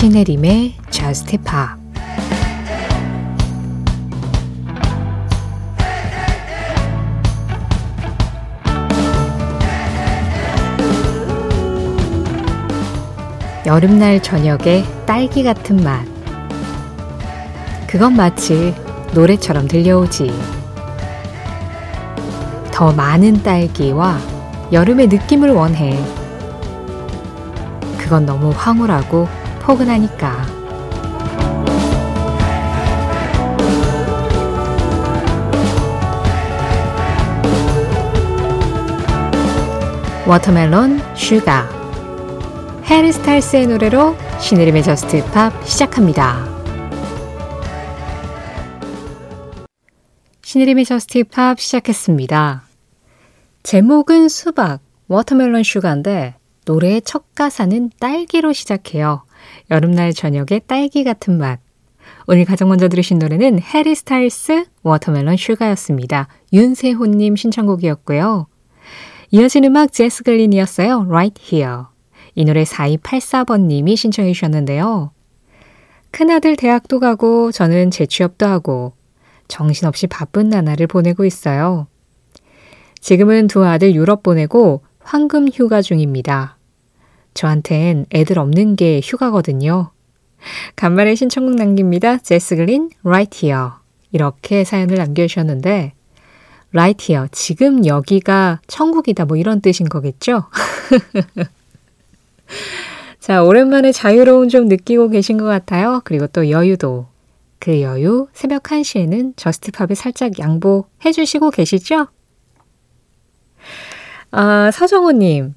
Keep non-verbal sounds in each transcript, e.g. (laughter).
신혜림의 Just Pop 여름날 저녁에 딸기 같은 맛. 그건 마치 노래처럼 들려오지. 더 많은 딸기와 여름의 느낌을 원해. 그건 너무 황홀하고 포근하니까. Watermelon Sugar 해리 스타일스의 노래로 신혜림의 Just Pop 시작합니다. 신혜림의 Just Pop 시작했습니다. 제목은 수박, Watermelon Sugar인데 노래의 첫 가사는 딸기로 시작해요. 여름날 저녁에 딸기 같은 맛. 오늘 가장 먼저 들으신 노래는 해리 스타일스 Watermelon Sugar였습니다. 윤세호님 신청곡이었고요. 이어진 음악 제스 글린이었어요. Right Here. 이 노래 4284번님이 신청해 주셨는데요. 큰아들 대학도 가고 저는 재취업도 하고 정신없이 바쁜 나날을 보내고 있어요. 지금은 두 아들 유럽 보내고 황금 휴가 중입니다. 저한텐 애들 없는 게 휴가거든요. 간만에 신청곡 남깁니다. 제스 글린, Right Here. 이렇게 사연을 남겨주셨는데, Right Here. 지금 여기가 천국이다. 뭐 이런 뜻인 거겠죠? (laughs) 자, 오랜만에 자유로운 좀 느끼고 계신 것 같아요. 그리고 또 여유도. 그 여유, 새벽 1시에는 저스트팝에 살짝 양보해 주시고 계시죠? 아, 서정호님.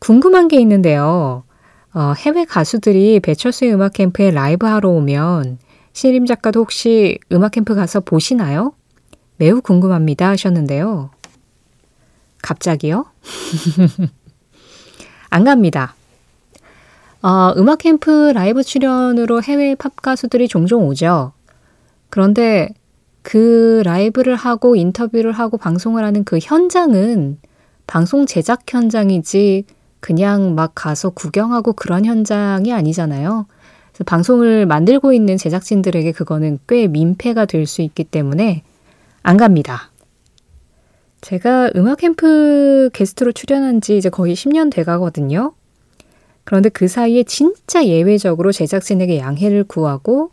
궁금한 게 있는데요. 어, 해외 가수들이 배철수의 음악 캠프에 라이브 하러 오면 신림 작가도 혹시 음악 캠프 가서 보시나요? 매우 궁금합니다 하셨는데요. 갑자기요? (laughs) 안 갑니다. 어, 음악 캠프 라이브 출연으로 해외 팝 가수들이 종종 오죠. 그런데 그 라이브를 하고 인터뷰를 하고 방송을 하는 그 현장은 방송 제작 현장이지 그냥 막 가서 구경하고 그런 현장이 아니잖아요. 그래서 방송을 만들고 있는 제작진들에게 그거는 꽤 민폐가 될 수 있기 때문에 안 갑니다. 제가 음악 캠프 게스트로 출연한 지 이제 거의 10년 돼 가거든요. 그런데 그 사이에 진짜 예외적으로 제작진에게 양해를 구하고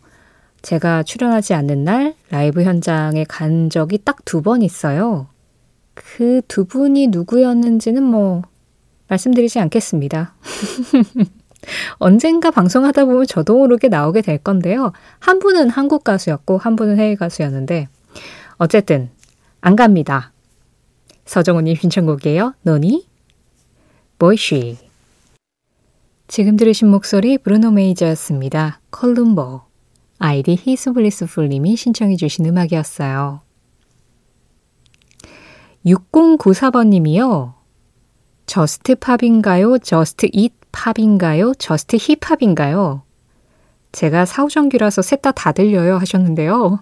제가 출연하지 않는 날 라이브 현장에 간 적이 딱 두 번 있어요. 그 두 분이 누구였는지는 뭐 말씀드리지 않겠습니다. (laughs) 언젠가 방송하다 보면 저도 모르게 나오게 될 건데요. 한 분은 한국 가수였고 한 분은 해외 가수였는데 어쨌든 안 갑니다. 서정훈님 신청곡이에요. 노니 보이쉬 지금 들으신 목소리 브루노 메이저였습니다. Columbo 아이디 히스블리스풀님이 신청해 주신 음악이었어요. 6094번님이요. Just Pop인가요? Just It Pop인가요? Just 힙합인가요? 제가 사오정 귀라서 셋 다 다 들려요 하셨는데요.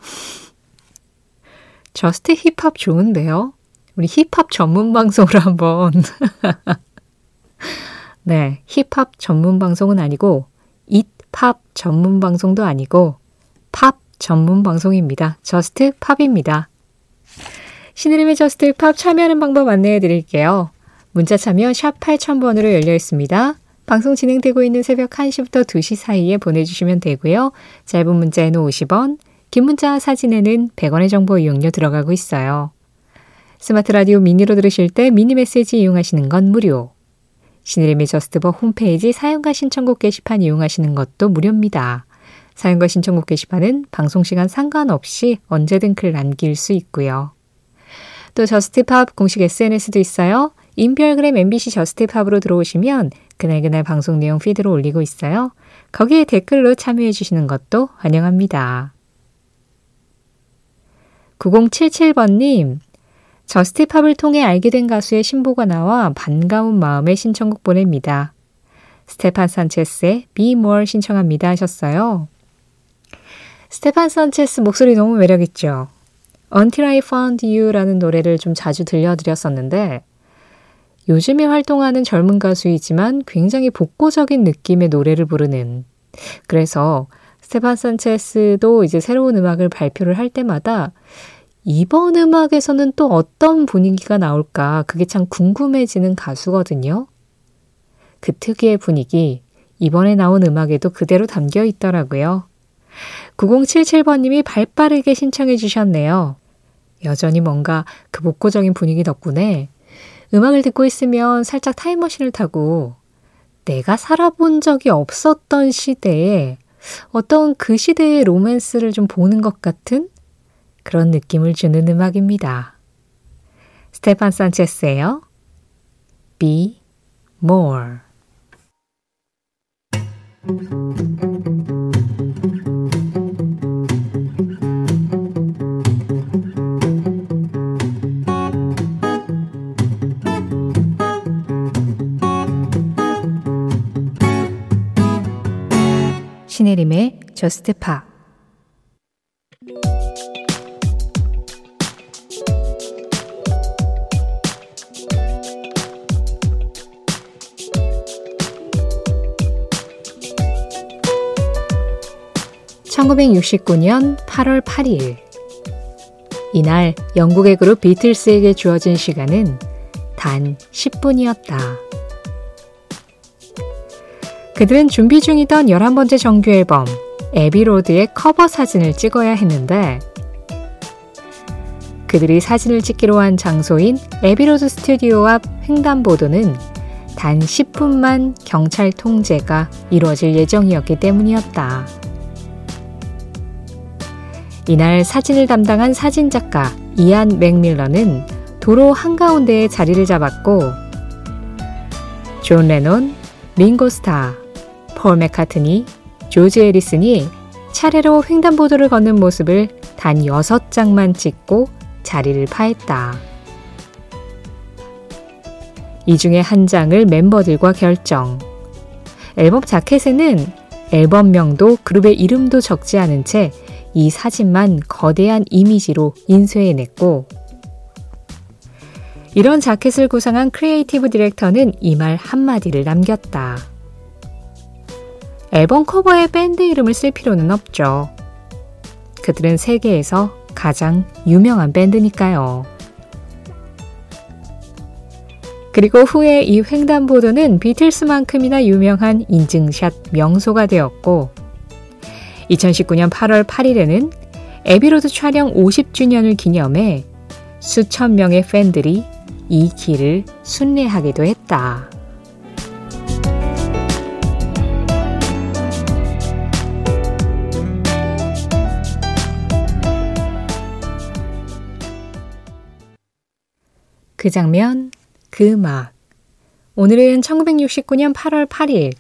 (laughs) Just 힙합 좋은데요? 우리 힙합 전문 방송으로 한번. (laughs) 네, 힙합 전문 방송은 아니고, It Pop 전문 방송도 아니고, 팝 전문 방송입니다. Just Pop입니다. 신혜림의 Just Pop 참여하는 방법 안내해 드릴게요. 문자 참여 샵 8000번으로 열려 있습니다. 방송 진행되고 있는 새벽 1시부터 2시 사이에 보내주시면 되고요. 짧은 문자에는 50원, 긴 문자 사진에는 100원의 정보 이용료 들어가고 있어요. 스마트 라디오 미니로 들으실 때 미니 메시지 이용하시는 건 무료. 신혜림의 Just Pop 홈페이지 사연과 신청곡 게시판 이용하시는 것도 무료입니다. 사연과 신청곡 게시판은 방송시간 상관없이 언제든 글 남길 수 있고요. 또 Just Pop 공식 SNS도 있어요. 인별그램 MBC Just Pop으로 들어오시면 그날그날 방송 내용 feed로 올리고 있어요. 거기에 댓글로 참여해 주시는 것도 환영합니다. 9077번님, Just Pop을 통해 알게 된 가수의 신보가 나와 반가운 마음에 신청곡 보냅니다. 스테판 산체스의 Be More 신청합니다 하셨어요. 스테판 산체스 목소리 너무 매력있죠? Until I Found You라는 노래를 좀 자주 들려드렸었는데 요즘에 활동하는 젊은 가수이지만 굉장히 복고적인 느낌의 노래를 부르는 그래서 스테판 산체스도 이제 새로운 음악을 발표를 할 때마다 이번 음악에서는 또 어떤 분위기가 나올까 그게 참 궁금해지는 가수거든요. 그 특유의 분위기 이번에 나온 음악에도 그대로 담겨 있더라고요. 9077번님이 발 빠르게 신청해 주셨네요. 여전히 뭔가 그 복고적인 분위기 덕분에 음악을 듣고 있으면 살짝 타임머신을 타고 내가 살아본 적이 없었던 시대에 어떤 그 시대의 로맨스를 좀 보는 것 같은 그런 느낌을 주는 음악입니다. 스테판 산체스예요. Be More. 저스트 파 (1969년 8월 8일) 이날 영국의 그룹 비틀스에게 주어진 시간은 단 10분이었다. 그들은 준비 중이던 11번째 정규 앨범 Abbey Road의 커버 사진을 찍어야 했는데 그들이 사진을 찍기로 한 장소인 Abbey Road 스튜디오 앞 횡단보도는 단 10분만 경찰 통제가 이루어질 예정이었기 때문이었다. 이날 사진을 담당한 사진작가 이안 맥밀런은 도로 한가운데에 자리를 잡았고 존 레논, 링고 스타, 폴 맥카트니, 조지 에리슨이 차례로 횡단보도를 걷는 모습을 단 6장만 찍고 자리를 파했다. 이 중에 한 장을 멤버들과 결정. 앨범 자켓에는 앨범명도 그룹의 이름도 적지 않은 채 이 사진만 거대한 이미지로 인쇄해냈고, 이런 자켓을 구상한 creative director는 이 말 한마디를 남겼다. 앨범 커버에 밴드 이름을 쓸 필요는 없죠. 그들은 세계에서 가장 유명한 밴드니까요. 그리고 후에 이 횡단보도는 비틀스만큼이나 유명한 인증샷 명소가 되었고 2019년 8월 8일에는 에비로드 촬영 50주년을 기념해 수천 명의 팬들이 이 길을 순례하기도 했다. 그 장면, 그 음악. 오늘은 1969년 8월 8일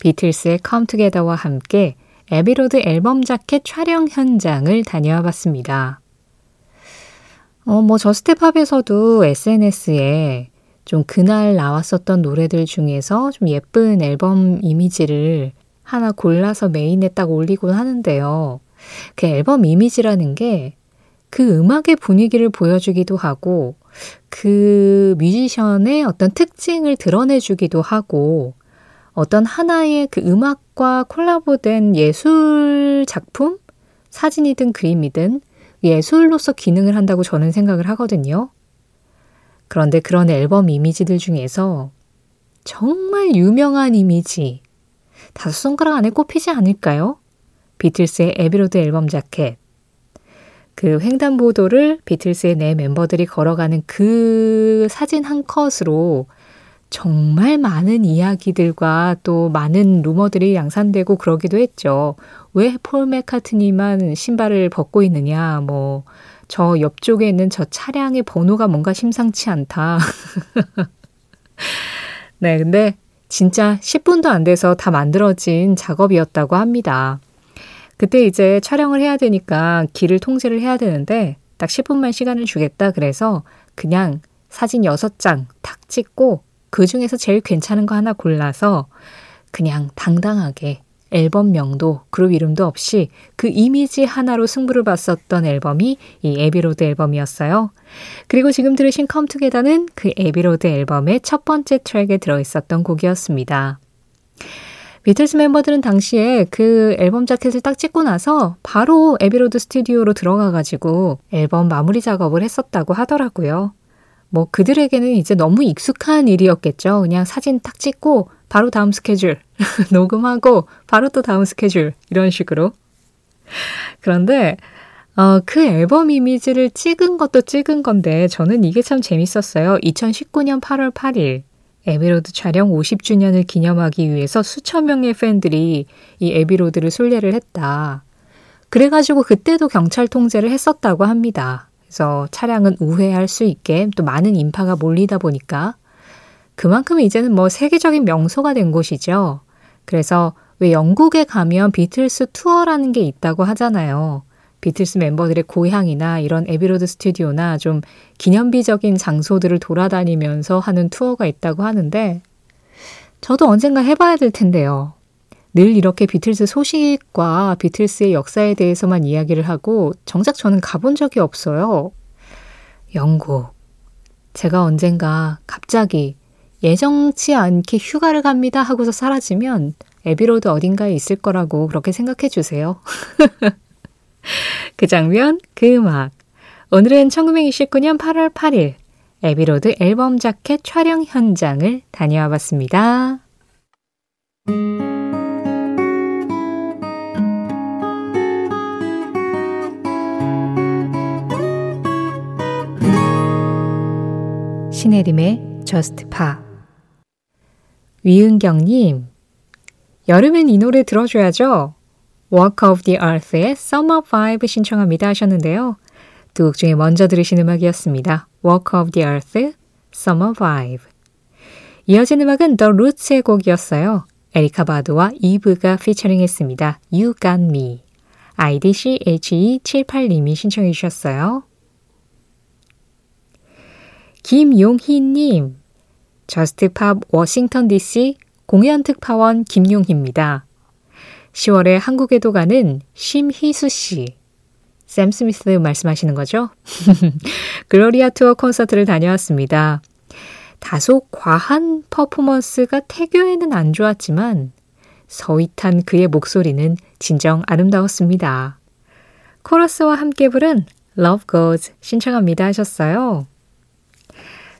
비틀스의 Come Together와 함께 에비로드 앨범 자켓 촬영 현장을 다녀와 봤습니다. 어, 뭐, Just Pop에서도 SNS에 좀 그날 나왔었던 노래들 중에서 좀 예쁜 앨범 이미지를 하나 골라서 메인에 딱 올리곤 하는데요. 그 앨범 이미지라는 게 그 음악의 분위기를 보여주기도 하고 그 뮤지션의 어떤 특징을 드러내주기도 하고 어떤 하나의 그 음악과 콜라보된 예술 작품, 사진이든 그림이든 예술로서 기능을 한다고 저는 생각을 하거든요. 그런데 그런 앨범 이미지들 중에서 정말 유명한 이미지, 다섯 손가락 안에 꼽히지 않을까요? 비틀스의 에비로드 앨범 자켓, 그 횡단보도를 비틀스의 네 멤버들이 걸어가는 그 사진 한 컷으로 정말 많은 이야기들과 또 많은 루머들이 양산되고 그러기도 했죠. 왜폴 맥카트니만 신발을 벗고 있느냐, 뭐, 저 옆쪽에 있는 저 차량의 번호가 뭔가 심상치 않다. (laughs) 네, 근데 진짜 10분도 안 돼서 다 만들어진 작업이었다고 합니다. 그때 이제 촬영을 해야 되니까 길을 통제를 해야 되는데 딱 10분만 시간을 주겠다 그래서 그냥 사진 6장 탁 찍고 그 중에서 제일 괜찮은 거 하나 골라서 그냥 당당하게 앨범명도 그룹 이름도 없이 그 이미지 하나로 승부를 봤었던 앨범이 이 에비로드 앨범이었어요. 그리고 지금 들으신 Come Together는 그 에비로드 앨범의 첫 번째 트랙에 들어있었던 곡이었습니다. 비틀스 멤버들은 당시에 그 앨범 자켓을 딱 찍고 나서 바로 에비로드 스튜디오로 들어가가지고 앨범 마무리 작업을 했었다고 하더라고요. 뭐 그들에게는 이제 너무 익숙한 일이었겠죠. 그냥 사진 딱 찍고 바로 다음 스케줄 (laughs) 녹음하고 바로 또 다음 스케줄 이런 식으로. 그런데 어, 그 앨범 이미지를 찍은 것도 찍은 건데 저는 이게 참 재밌었어요. 2019년 8월 8일 에비로드 촬영 50주년을 기념하기 위해서 수천 명의 팬들이 이 에비로드를 순례를 했다. 그래가지고 그때도 경찰 통제를 했었다고 합니다. 그래서 차량은 우회할 수 있게 또 많은 인파가 몰리다 보니까 그만큼 이제는 뭐 세계적인 명소가 된 곳이죠. 그래서 왜 영국에 가면 비틀스 투어라는 게 있다고 하잖아요. 비틀스 멤버들의 고향이나 이런 에비로드 스튜디오나 좀 기념비적인 장소들을 돌아다니면서 하는 투어가 있다고 하는데 저도 언젠가 해봐야 될 텐데요. 늘 이렇게 비틀스 소식과 비틀스의 역사에 대해서만 이야기를 하고 정작 저는 가본 적이 없어요. 영국. 제가 언젠가 갑자기 예정치 않게 휴가를 갑니다 하고서 사라지면 에비로드 어딘가에 있을 거라고 그렇게 생각해 주세요. (laughs) (laughs) 그 장면, 그 음악. 오늘은 1969년 8월 8일 에비로드 앨범 자켓 촬영 현장을 다녀와 봤습니다. 신혜림의 Just Pa 위은경님 여름엔 이 노래 들어줘야죠. Walk of the Earth의 Summer Vibe 신청합니다 하셨는데요. 두 곡 중에 먼저 들으신 음악이었습니다. Walk of the Earth, Summer Vibe. 이어진 음악은 The Roots의 곡이었어요. 에리카 바드와 이브가 피처링했습니다. You Got Me. IDCHE78님이 신청해 주셨어요. 김용희님, Just Pop 워싱턴 DC 공연 특파원 김용희입니다. 10월에 한국에도 가는 심희수 씨. 샘 스미스 말씀하시는 거죠? (laughs) 글로리아 투어 콘서트를 다녀왔습니다. 다소 과한 퍼포먼스가 태교에는 안 좋았지만 sweet한 그의 목소리는 진정 아름다웠습니다. 코러스와 함께 부른 Love Goes 신청합니다 하셨어요.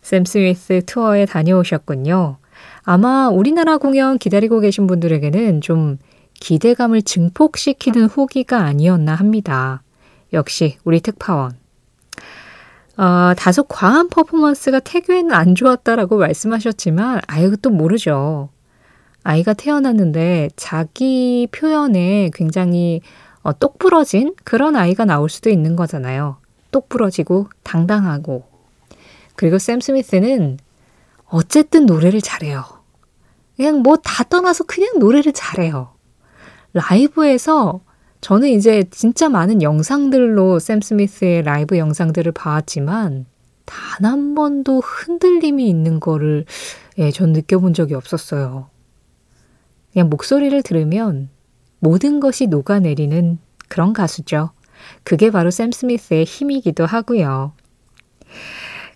샘 스미스 투어에 다녀오셨군요. 아마 우리나라 공연 기다리고 계신 분들에게는 좀 기대감을 증폭시키는 후기가 아니었나 합니다. 역시 우리 특파원. 어, 다소 과한 퍼포먼스가 태교에는 안 좋았다라고 말씀하셨지만 아유 또 모르죠. 아이가 태어났는데 자기 표현에 굉장히 어, 똑부러진 그런 아이가 나올 수도 있는 거잖아요. 똑부러지고 당당하고. 그리고 샘 스미스는 어쨌든 노래를 잘해요. 그냥 뭐 다 떠나서 그냥 노래를 잘해요. 라이브에서 저는 이제 진짜 많은 영상들로 샘 스미스의 라이브 영상들을 봐왔지만 단 한 번도 흔들림이 있는 거를 예, 전 느껴본 적이 없었어요. 그냥 목소리를 들으면 모든 것이 녹아내리는 그런 가수죠. 그게 바로 샘 스미스의 힘이기도 하고요.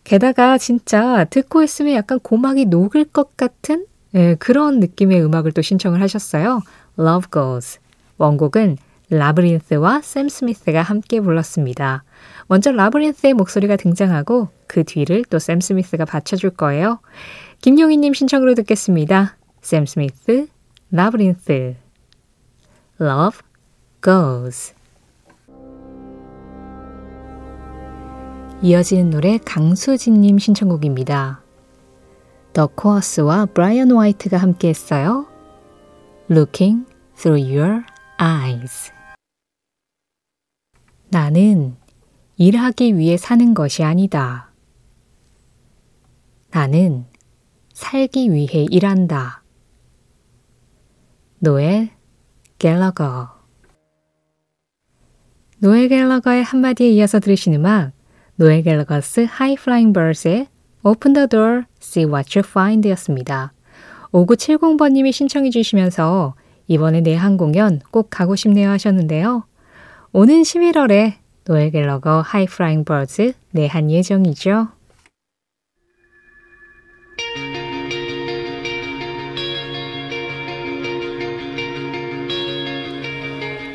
게다가 진짜 듣고 있으면 약간 고막이 녹을 것 같은 예, 그런 느낌의 음악을 또 신청을 하셨어요. Love Goes. 원곡은 라브린스와 샘 스미스가 함께 불렀습니다. 먼저 라브린스의 목소리가 등장하고 그 뒤를 또 샘 스미스가 받쳐줄 거예요. 김용희님 신청으로 듣겠습니다. 샘 스미스, 라브린스. Love Goes. 이어지는 노래 강수진님 신청곡입니다. 더 코어스와 브라이언 화이트가 함께 했어요. Looking through your eyes. 나는 일하기 위해 사는 것이 아니다. 나는 살기 위해 일한다. 노엘 갤러거 노엘 갤러거의 한마디에 이어서 들으신 음악 Noel Gallagher's High Flying Birds의 Open the door, see what you find 였습니다. 5970번님이 신청해 주시면서 이번에 내한 공연 꼭 가고 싶네요 하셨는데요. 오는 11월에 노엘 갤러거 High Flying Birds 내한 예정이죠.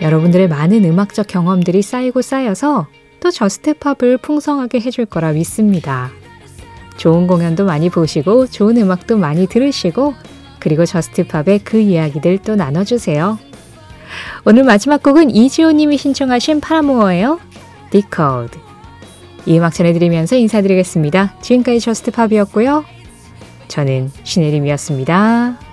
여러분들의 많은 음악적 경험들이 쌓이고 쌓여서 또 Just Pop을 풍성하게 해줄 거라 믿습니다. 좋은 공연도 많이 보시고 좋은 음악도 많이 들으시고 그리고 Just Pop의 그 이야기들 또 나눠주세요. 오늘 마지막 곡은 이지호님이 신청하신 파라모어예요. Decode. 이 음악 전해드리면서 인사드리겠습니다. 지금까지 Just Pop이었고요. 저는 신혜림이었습니다.